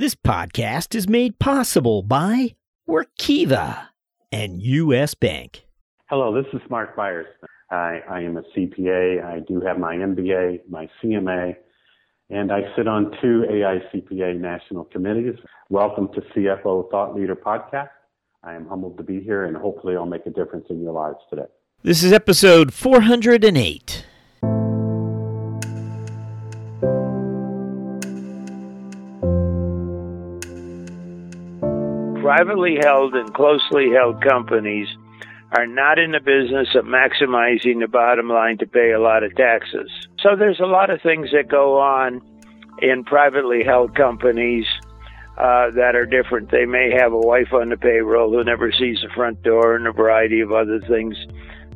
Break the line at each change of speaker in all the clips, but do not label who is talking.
This podcast is made possible by Workiva and U.S. Bank.
Hello, this is Mark Byers. I, I am a CPA. I do have my MBA, my CMA, and I sit on two AICPA national committees. Welcome to CFO Thought Leader Podcast. I am humbled to be here, and hopefully, I'll make a difference in your lives today.
This is episode 408.
Privately held and closely held companies are not in the business of maximizing the bottom line to pay a lot of taxes. So there's a lot of things that go on in privately held companies uh, that are different. They may have a wife on the payroll who never sees the front door and a variety of other things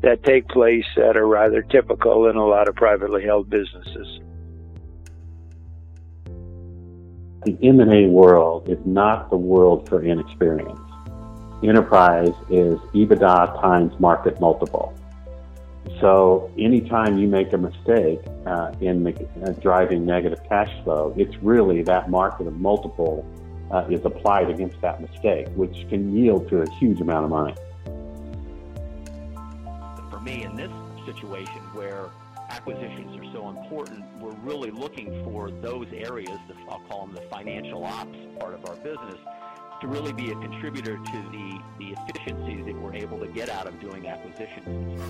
that take place that are rather typical in a lot of privately held businesses.
The M&A world is not the world for inexperience. Enterprise is EBITDA times market multiple. So anytime you make a mistake uh, in the, uh, driving negative cash flow, it's really that market of multiple uh, is applied against that mistake, which can yield to a huge amount of money.
For me, in this situation where acquisitions are so important, we're really looking for those areas, I'll call them the financial ops part of our business, to really be a contributor to the, the efficiencies that we're able to get out of doing acquisitions.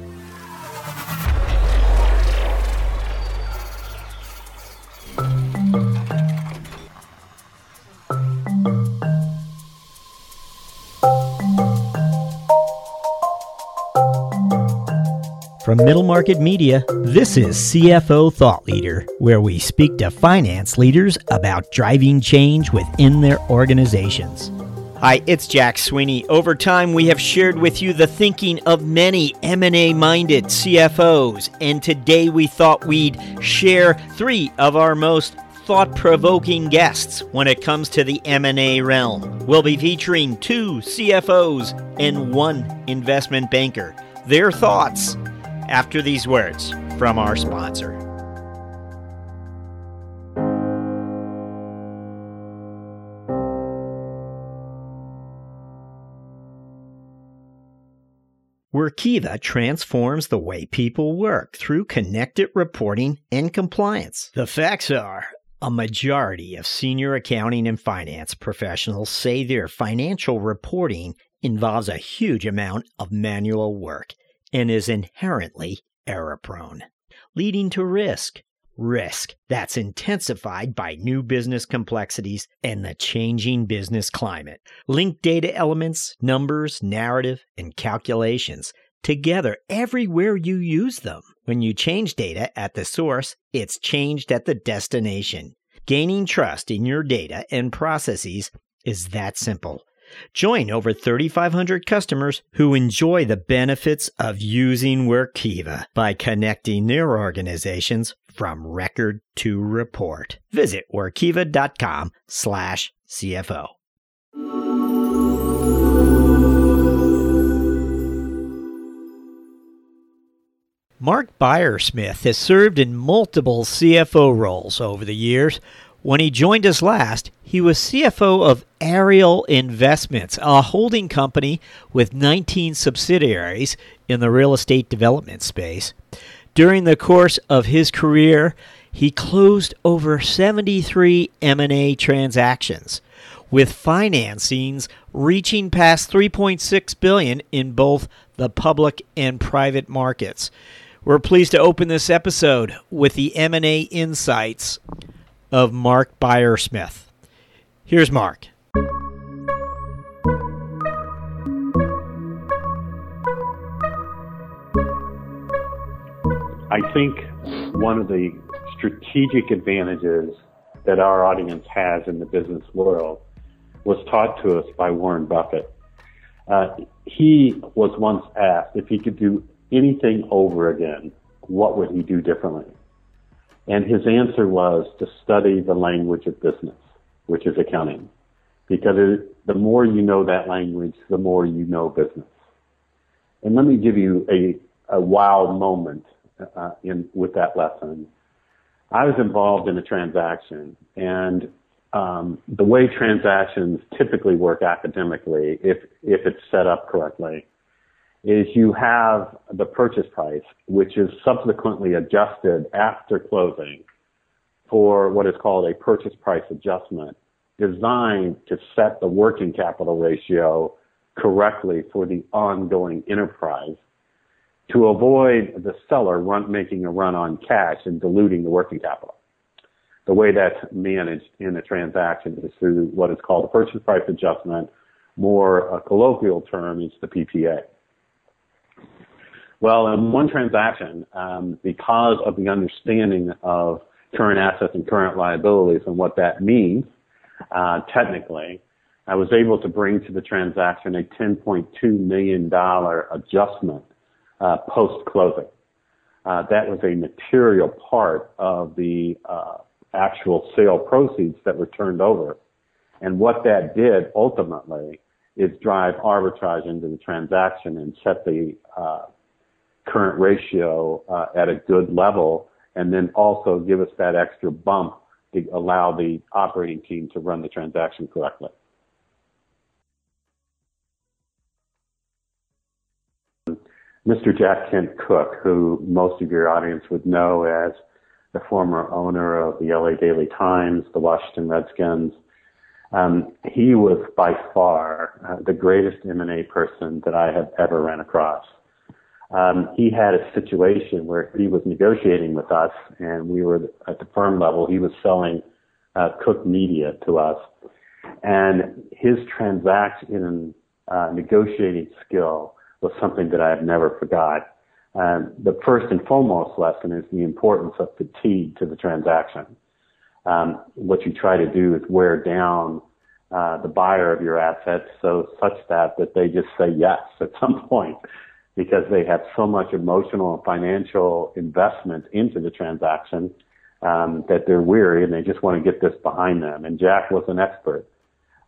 From Middle Market Media, this is CFO Thought Leader, where we speak to finance leaders about driving change within their organizations. Hi, it's Jack Sweeney. Over time, we have shared with you the thinking of many M&A minded CFOs, and today we thought we'd share 3 of our most thought-provoking guests when it comes to the M&A realm. We'll be featuring two CFOs and one investment banker. Their thoughts after these words from our sponsor. Workiva transforms the way people work through connected reporting and compliance. The facts are a majority of senior accounting and finance professionals say their financial reporting involves a huge amount of manual work and is inherently error prone, leading to risk. Risk that's intensified by new business complexities and the changing business climate. Link data elements, numbers, narrative, and calculations together everywhere you use them. When you change data at the source, it's changed at the destination. Gaining trust in your data and processes is that simple. Join over 3,500 customers who enjoy the benefits of using Workiva by connecting their organizations from record to report. Visit workiva.com slash CFO. Mark Biersmith has served in multiple CFO roles over the years, when he joined us last, he was CFO of Ariel Investments, a holding company with 19 subsidiaries in the real estate development space. During the course of his career, he closed over 73 M&A transactions, with financings reaching past 3.6 billion in both the public and private markets. We're pleased to open this episode with the M&A insights of Mark Biersmith. Here's Mark.
I think one of the strategic advantages that our audience has in the business world was taught to us by Warren Buffett. Uh, he was once asked if he could do anything over again, what would he do differently? And his answer was to study the language of business, which is accounting. Because it, the more you know that language, the more you know business. And let me give you a, a wow moment uh, in, with that lesson. I was involved in a transaction and um, the way transactions typically work academically, if if it's set up correctly, is you have the purchase price, which is subsequently adjusted after closing for what is called a purchase price adjustment, designed to set the working capital ratio correctly for the ongoing enterprise to avoid the seller run, making a run on cash and diluting the working capital the way that's managed in a transaction is through what is called a purchase price adjustment. More a colloquial term is the PPA. Well, in one transaction, um, because of the understanding of current assets and current liabilities and what that means, uh, technically, I was able to bring to the transaction a $10.2 million adjustment uh, post closing. Uh, that was a material part of the uh, actual sale proceeds that were turned over. And what that did ultimately is drive arbitrage into the transaction and set the uh, current ratio uh, at a good level, and then also give us that extra bump to allow the operating team to run the transaction correctly. Mr. Jack Kent Cooke, who most of your audience would know as the former owner of the LA Daily Times, the Washington Redskins. Um, he was by far uh, the greatest M&A person that I have ever ran across. Um, he had a situation where he was negotiating with us, and we were at the firm level. He was selling uh, Cooke Media to us, and his transaction uh, negotiating skill was something that I have never forgot. Um, the first and foremost lesson is the importance of fatigue to the transaction. Um, what you try to do is wear down uh, the buyer of your assets so such that that they just say yes at some point because they have so much emotional and financial investment into the transaction um, that they're weary and they just want to get this behind them. And Jack was an expert.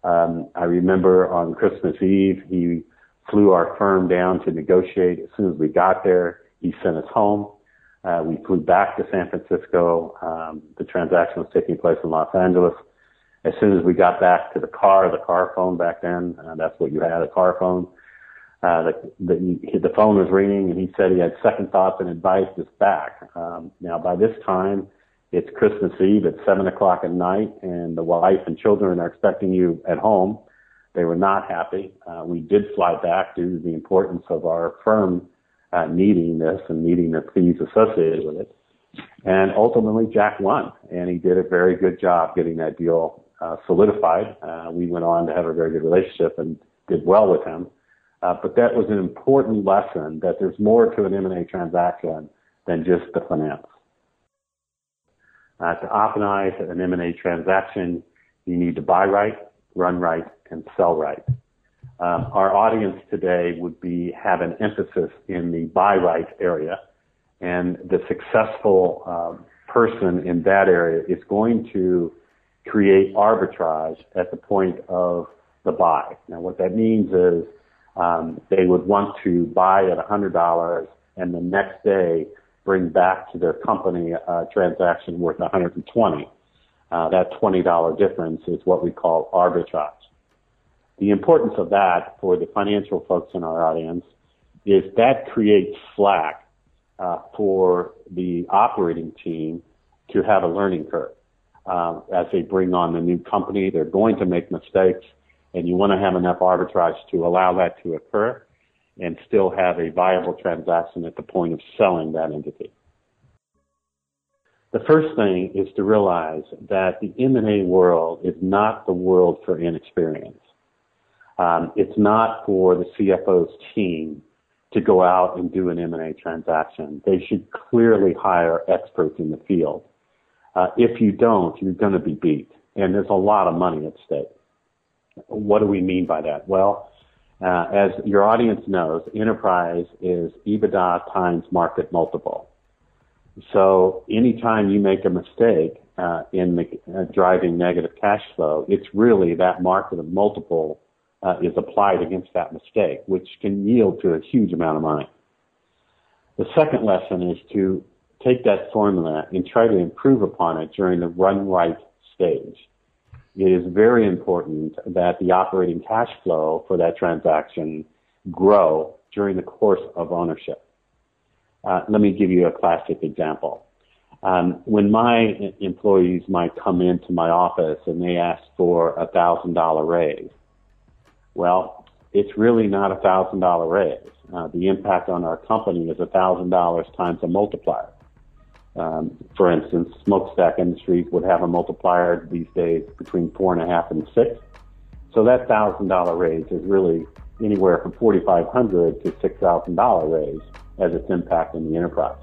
Um, I remember on Christmas Eve, he flew our firm down to negotiate. As soon as we got there, he sent us home. Uh, we flew back to San Francisco. Um, the transaction was taking place in Los Angeles. As soon as we got back to the car, the car phone back then, uh, that's what you had, a car phone. Uh, the, the, the phone was ringing and he said he had second thoughts and advised us back. Um, now by this time, it's Christmas Eve at seven o'clock at night and the wife and children are expecting you at home. They were not happy. Uh, we did fly back due to the importance of our firm uh, needing this and needing the fees associated with it. And ultimately, Jack won, and he did a very good job getting that deal uh, solidified. Uh, we went on to have a very good relationship and did well with him. Uh, but that was an important lesson that there's more to an M&A transaction than just the finance. Uh, to optimize an M&A transaction, you need to buy right, run right, and sell right. Um, our audience today would be have an emphasis in the buy right area, and the successful um, person in that area is going to create arbitrage at the point of the buy. Now, what that means is um, they would want to buy at $100 and the next day bring back to their company a transaction worth 120. Uh, that $20 difference is what we call arbitrage. The importance of that for the financial folks in our audience is that creates slack uh, for the operating team to have a learning curve. Uh, as they bring on the new company, they're going to make mistakes, and you want to have enough arbitrage to allow that to occur and still have a viable transaction at the point of selling that entity. The first thing is to realize that the M&A world is not the world for inexperience. Um, it's not for the CFO's team to go out and do an M&A transaction. They should clearly hire experts in the field. Uh, if you don't, you're going to be beat, and there's a lot of money at stake. What do we mean by that? Well, uh, as your audience knows, enterprise is EBITDA times market multiple. So anytime you make a mistake uh, in the, uh, driving negative cash flow, it's really that market of multiple uh, is applied against that mistake, which can yield to a huge amount of money. The second lesson is to take that formula and try to improve upon it during the run right stage. It is very important that the operating cash flow for that transaction grow during the course of ownership. Uh, let me give you a classic example. Um, when my employees might come into my office and they ask for a thousand dollar raise, well, it's really not a thousand dollar raise. Uh, the impact on our company is a thousand dollars times a multiplier. Um, for instance, smokestack industries would have a multiplier these days between four and a half and six. So that thousand dollar raise is really anywhere from forty five hundred to six thousand dollar raise as its impact in the enterprise.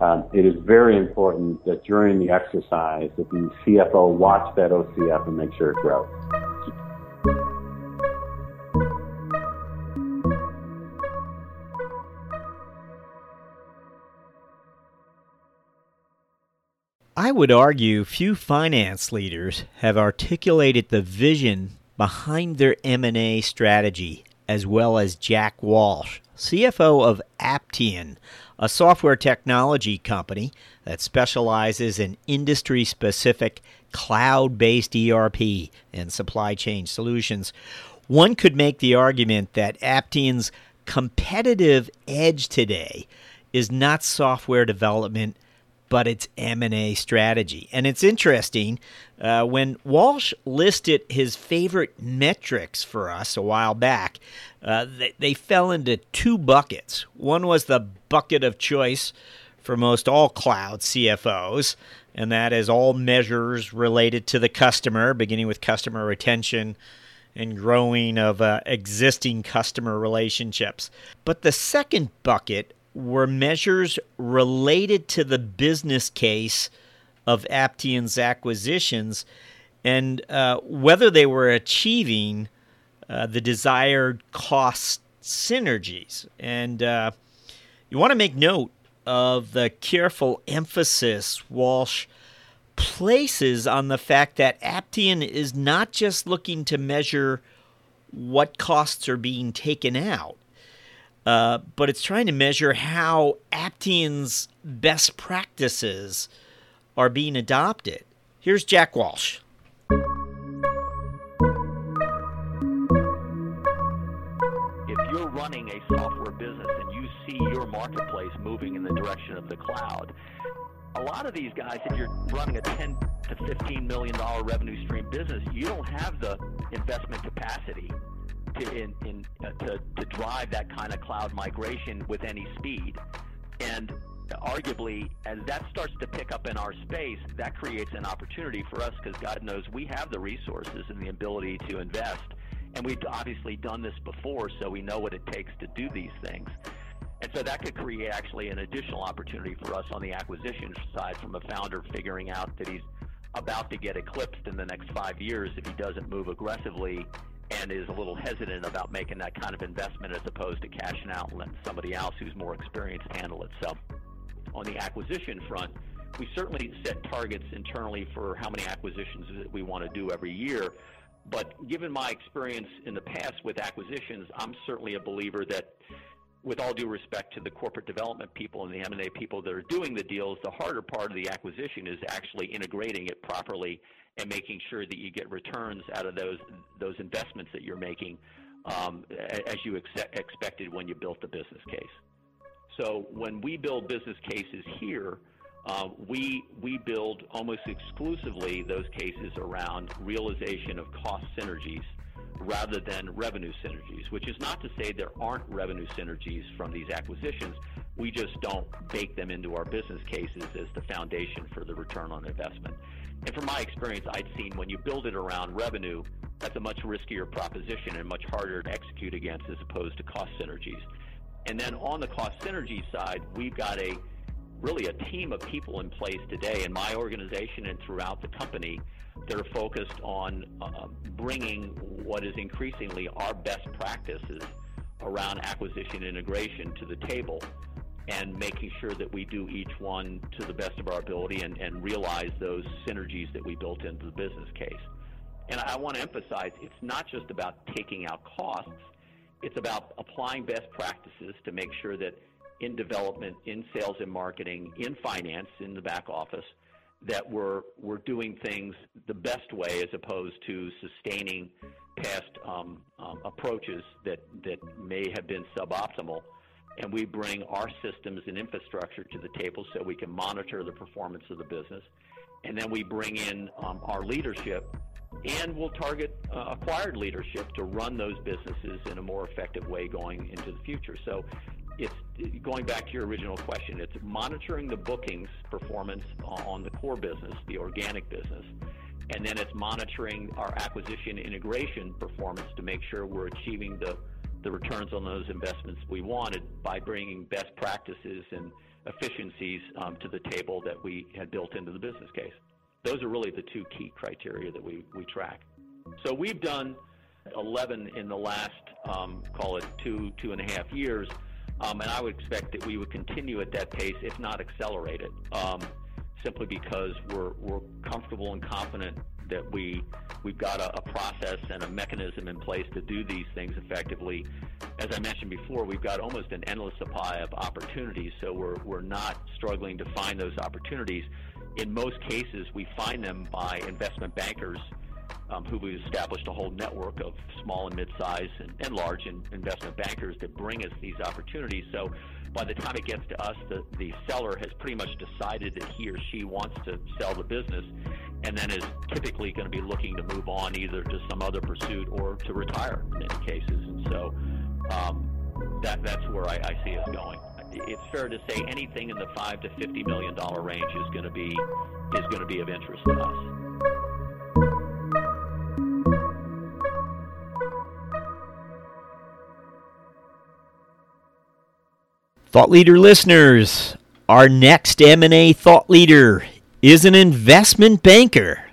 Um, it is very important that during the exercise that the CFO watch that OCF and make sure it grows.
I would argue few finance leaders have articulated the vision behind their M&A strategy as well as Jack Walsh, CFO of Aptean, a software technology company that specializes in industry specific cloud based ERP and supply chain solutions. One could make the argument that Aptean's competitive edge today is not software development but it's M&A strategy. And it's interesting uh, when Walsh listed his favorite metrics for us a while back, uh, they, they fell into two buckets. One was the bucket of choice for most all cloud CFOs, and that is all measures related to the customer, beginning with customer retention and growing of uh, existing customer relationships. But the second bucket were measures related to the business case of Aptean's acquisitions and uh, whether they were achieving uh, the desired cost synergies. And uh, you want to make note of the careful emphasis Walsh places on the fact that Aptean is not just looking to measure what costs are being taken out, uh, but it's trying to measure how Aptean's best practices are being adopted. Here's Jack Walsh.
If you're running a software business and you see your marketplace moving in the direction of the cloud, a lot of these guys, if you're running a 10 to 15 million dollar revenue stream business, you don't have the investment capacity to, in, in, uh, to, to drive that kind of cloud migration with any speed. And arguably, as that starts to pick up in our space, that creates an opportunity for us because God knows we have the resources and the ability to invest. And we've obviously done this before, so we know what it takes to do these things. And so that could create actually an additional opportunity for us on the acquisition side from a founder figuring out that he's about to get eclipsed in the next five years if he doesn't move aggressively and is a little hesitant about making that kind of investment as opposed to cashing out and letting somebody else who's more experienced handle it. So on the acquisition front, we certainly set targets internally for how many acquisitions that we want to do every year. But given my experience in the past with acquisitions, I'm certainly a believer that with all due respect to the corporate development people and the M&A people that are doing the deals, the harder part of the acquisition is actually integrating it properly and making sure that you get returns out of those those investments that you're making um, as you ex- expected when you built the business case. So when we build business cases here, uh, we we build almost exclusively those cases around realization of cost synergies rather than revenue synergies, which is not to say there aren't revenue synergies from these acquisitions. We just don't bake them into our business cases as the foundation for the return on investment. And from my experience, I'd seen when you build it around revenue, that's a much riskier proposition and much harder to execute against as opposed to cost synergies. And then on the cost synergy side, we've got a really a team of people in place today in my organization and throughout the company that are focused on uh, bringing what is increasingly our best practices around acquisition integration to the table and making sure that we do each one to the best of our ability and, and realize those synergies that we built into the business case. And I want to emphasize it's not just about taking out costs, it's about applying best practices to make sure that in development, in sales and marketing, in finance, in the back office, that we're we're doing things the best way as opposed to sustaining past um, um, approaches that that may have been suboptimal. And we bring our systems and infrastructure to the table so we can monitor the performance of the business. And then we bring in um, our leadership and we'll target uh, acquired leadership to run those businesses in a more effective way going into the future. So it's going back to your original question. It's monitoring the bookings performance on the core business, the organic business, and then it's monitoring our acquisition integration performance to make sure we're achieving the the returns on those investments we wanted by bringing best practices and efficiencies um, to the table that we had built into the business case. Those are really the two key criteria that we, we track. So we've done 11 in the last, um, call it two, two and a half years. Um, and I would expect that we would continue at that pace, if not accelerate it, um, simply because we're, we're comfortable and confident that we we've got a, a, process and a mechanism in place to do these things effectively. As I mentioned before, we've got almost an endless supply of opportunities, so we're we're not struggling to find those opportunities. In most cases, we find them by investment bankers um, who we've established a whole network of small and mid-sized and, and large in, investment bankers that bring us these opportunities. So by the time it gets to us, the, the seller has pretty much decided that he or she wants to sell the business and then is typically going to be looking to move on either to some other pursuit or to retire in many cases. And so um, that, that's where I, I see us going it's fair to say anything in the five to fifty million dollar range is going to be is going to be of interest to us.
Thought leader listeners, our next M&A thought leader is an investment banker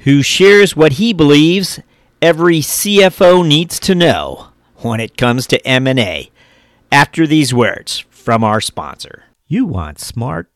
who shares what he believes every CFO needs to know when it comes to M&A. After these words from our sponsor. You want smart,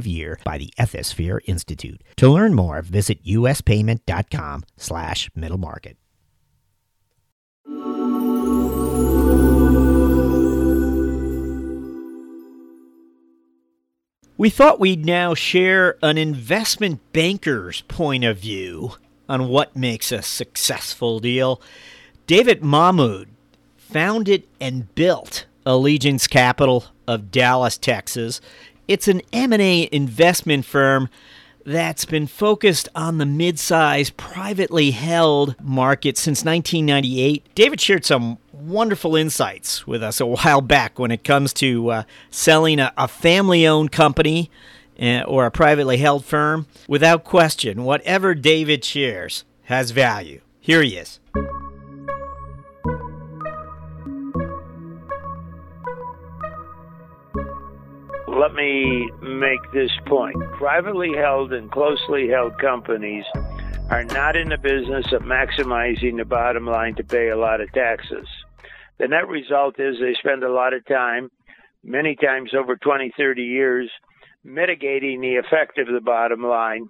year by the Ethisphere Institute. To learn more, visit uspayment.com slash middle market. We thought we'd now share an investment banker's point of view on what makes a successful deal. David Mahmood founded and built Allegiance Capital of Dallas, Texas. It's an M&A investment firm that's been focused on the mid-sized privately held market since 1998. David shared some wonderful insights with us a while back when it comes to uh, selling a, a family-owned company uh, or a privately held firm. Without question, whatever David shares has value. Here he is.
Let me make this point. Privately held and closely held companies are not in the business of maximizing the bottom line to pay a lot of taxes. The net result is they spend a lot of time, many times over 20, 30 years, mitigating the effect of the bottom line.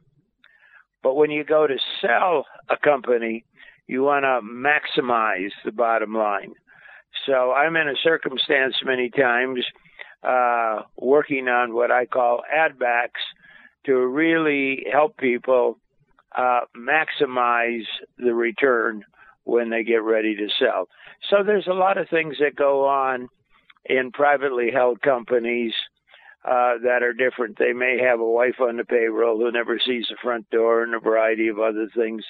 But when you go to sell a company, you want to maximize the bottom line. So I'm in a circumstance many times uh, working on what I call ad backs to really help people uh, maximize the return when they get ready to sell. So there's a lot of things that go on in privately held companies uh, that are different. They may have a wife on the payroll who never sees the front door and a variety of other things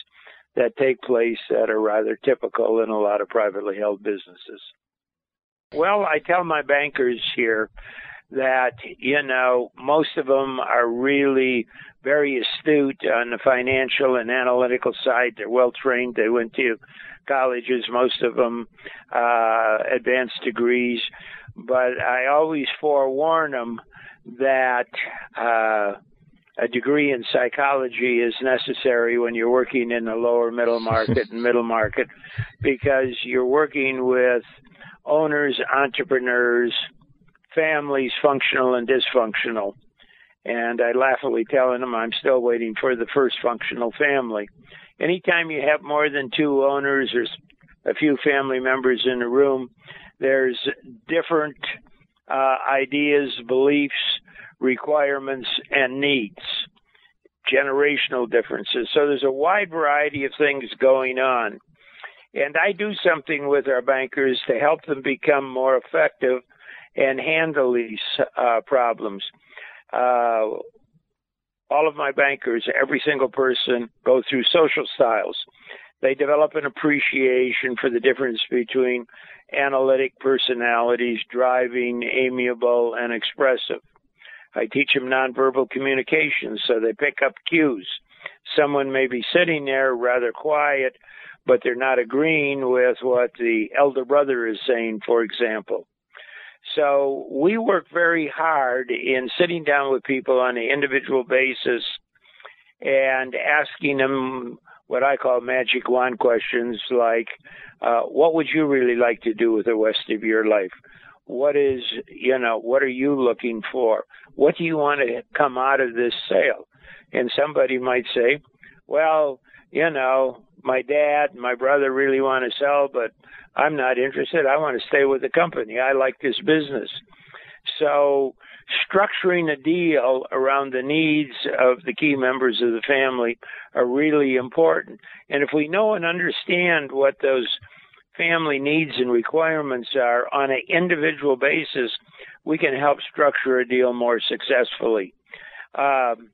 that take place that are rather typical in a lot of privately held businesses. Well, I tell my bankers here that, you know, most of them are really very astute on the financial and analytical side. They're well trained. They went to colleges, most of them uh, advanced degrees. But I always forewarn them that uh, a degree in psychology is necessary when you're working in the lower middle market and middle market because you're working with owners, entrepreneurs, families, functional and dysfunctional. And I laughingly telling them I'm still waiting for the first functional family. Anytime you have more than two owners or a few family members in a room, there's different uh, ideas, beliefs, requirements, and needs, generational differences. So there's a wide variety of things going on. And I do something with our bankers to help them become more effective and handle these uh, problems. Uh, all of my bankers, every single person, go through social styles. They develop an appreciation for the difference between analytic personalities, driving, amiable, and expressive. I teach them nonverbal communication so they pick up cues. Someone may be sitting there rather quiet, but they're not agreeing with what the elder brother is saying, for example. So we work very hard in sitting down with people on an individual basis and asking them what I call magic wand questions like, uh, what would you really like to do with the rest of your life? What is, you know, what are you looking for? What do you want to come out of this sale? And somebody might say, well, you know, my dad and my brother really want to sell, but I'm not interested. I want to stay with the company. I like this business. So structuring a deal around the needs of the key members of the family are really important. And if we know and understand what those family needs and requirements are on an individual basis, we can help structure a deal more successfully. Um,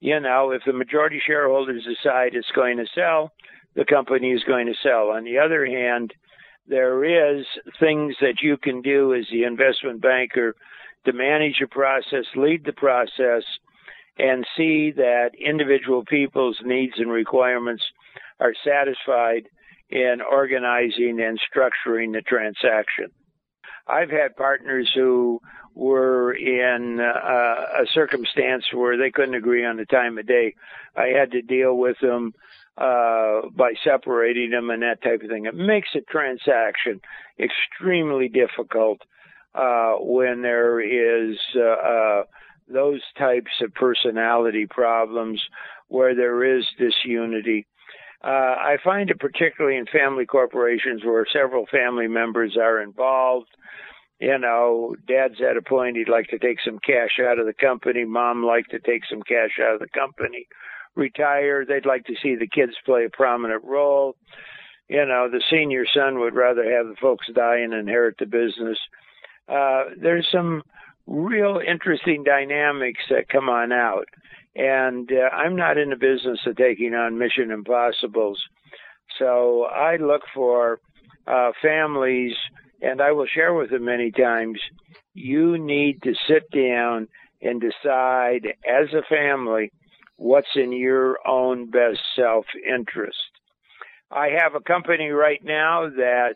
you know, if the majority shareholders decide it's going to sell, the company is going to sell. On the other hand, there is things that you can do as the investment banker to manage the process, lead the process, and see that individual people's needs and requirements are satisfied in organizing and structuring the transaction. I've had partners who were in uh, a circumstance where they couldn't agree on the time of day. I had to deal with them uh, by separating them and that type of thing. It makes a transaction extremely difficult uh, when there is uh, those types of personality problems where there is disunity. Uh, I find it particularly in family corporations where several family members are involved. You know, dad's at a point he'd like to take some cash out of the company. Mom like to take some cash out of the company. Retire. They'd like to see the kids play a prominent role. You know, the senior son would rather have the folks die and inherit the business. Uh, there's some real interesting dynamics that come on out. And uh, I'm not in the business of taking on mission impossibles. So I look for uh, families, and I will share with them many times you need to sit down and decide as a family what's in your own best self interest. I have a company right now that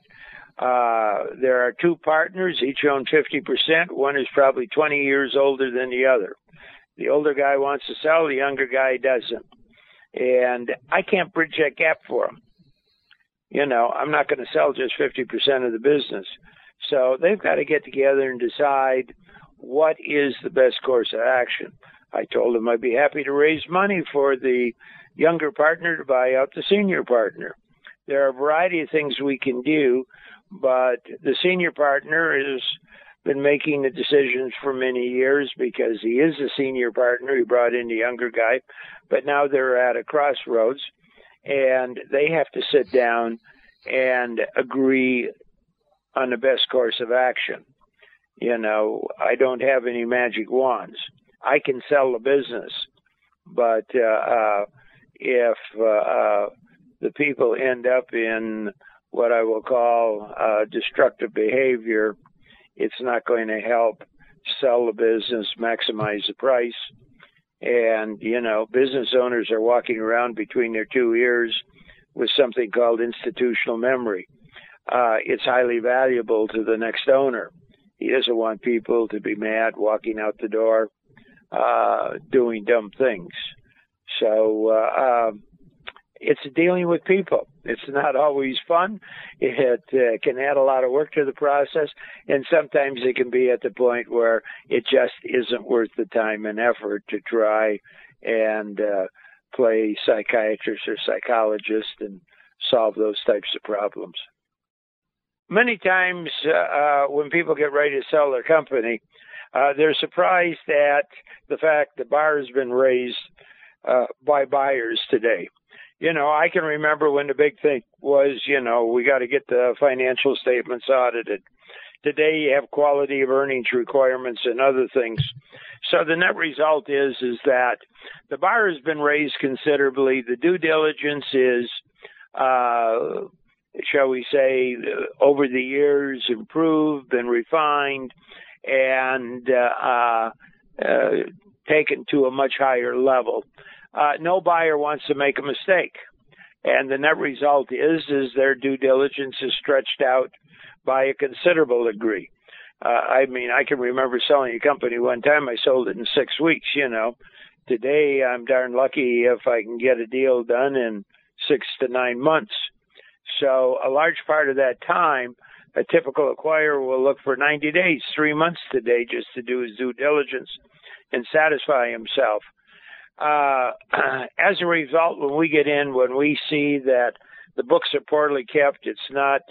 uh, there are two partners, each own 50%. One is probably 20 years older than the other. The older guy wants to sell, the younger guy doesn't. And I can't bridge that gap for him. You know, I'm not going to sell just 50% of the business. So they've got to get together and decide what is the best course of action. I told them I'd be happy to raise money for the younger partner to buy out the senior partner. There are a variety of things we can do, but the senior partner has been making the decisions for many years because he is a senior partner. He brought in the younger guy, but now they're at a crossroads and they have to sit down and agree on the best course of action. You know, I don't have any magic wands. I can sell the business, but uh, uh, if uh, uh, the people end up in what I will call uh, destructive behavior, it's not going to help sell the business, maximize the price. And, you know, business owners are walking around between their two ears with something called institutional memory. Uh, it's highly valuable to the next owner. He doesn't want people to be mad walking out the door uh, doing dumb things. So uh, um, it's dealing with people. It's not always fun. It uh, can add a lot of work to the process, and sometimes it can be at the point where it just isn't worth the time and effort to try and uh, play psychiatrist or psychologist and solve those types of problems. Many times, uh, uh when people get ready to sell their company, uh, they're surprised at the fact the bar has been raised uh, by buyers today. You know, I can remember when the big thing was, you know, we got to get the financial statements audited. Today you have quality of earnings requirements and other things. So the net result is is that the bar has been raised considerably. The due diligence is, uh, shall we say, over the years improved and refined and uh, uh, taken to a much higher level. Uh, no buyer wants to make a mistake, and the net result is is their due diligence is stretched out by a considerable degree. Uh, I mean, I can remember selling a company one time. I sold it in six weeks. You know, today I'm darn lucky if I can get a deal done in six to nine months. So a large part of that time a typical acquirer will look for 90 days, three months today, just to do his due diligence and satisfy himself. Uh, as a result, when we get in, when we see that the books are poorly kept, it's not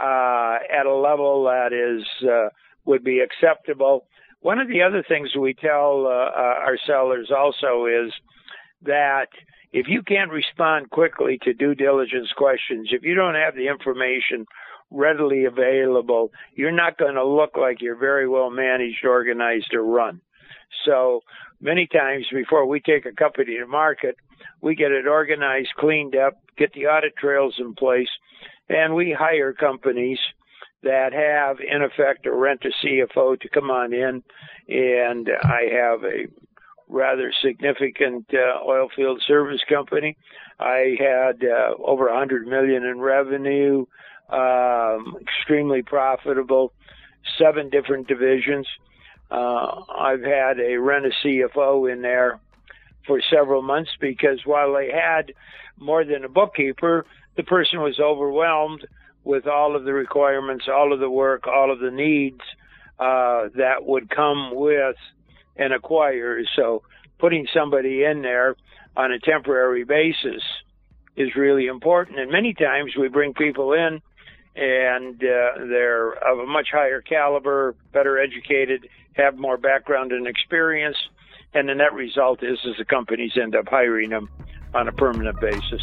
uh, at a level that is uh, would be acceptable. One of the other things we tell uh, uh, our sellers also is that if you can't respond quickly to due diligence questions, if you don't have the information readily available, you're not going to look like you're very well managed, organized, or run. So many times before we take a company to market, we get it organized, cleaned up, get the audit trails in place, and we hire companies that have, in effect, a rent a CFO to come on in. And I have a rather significant uh, oil field service company. I had uh, over 100 million in revenue, um, extremely profitable, seven different divisions. Uh, I've had a rent a CFO in there for several months because while they had more than a bookkeeper, the person was overwhelmed with all of the requirements, all of the work, all of the needs uh, that would come with an acquirer. So putting somebody in there on a temporary basis is really important. And many times we bring people in and uh, they're of a much higher caliber, better educated, have more background and experience, and the net result is is the companies end up hiring them on a permanent basis.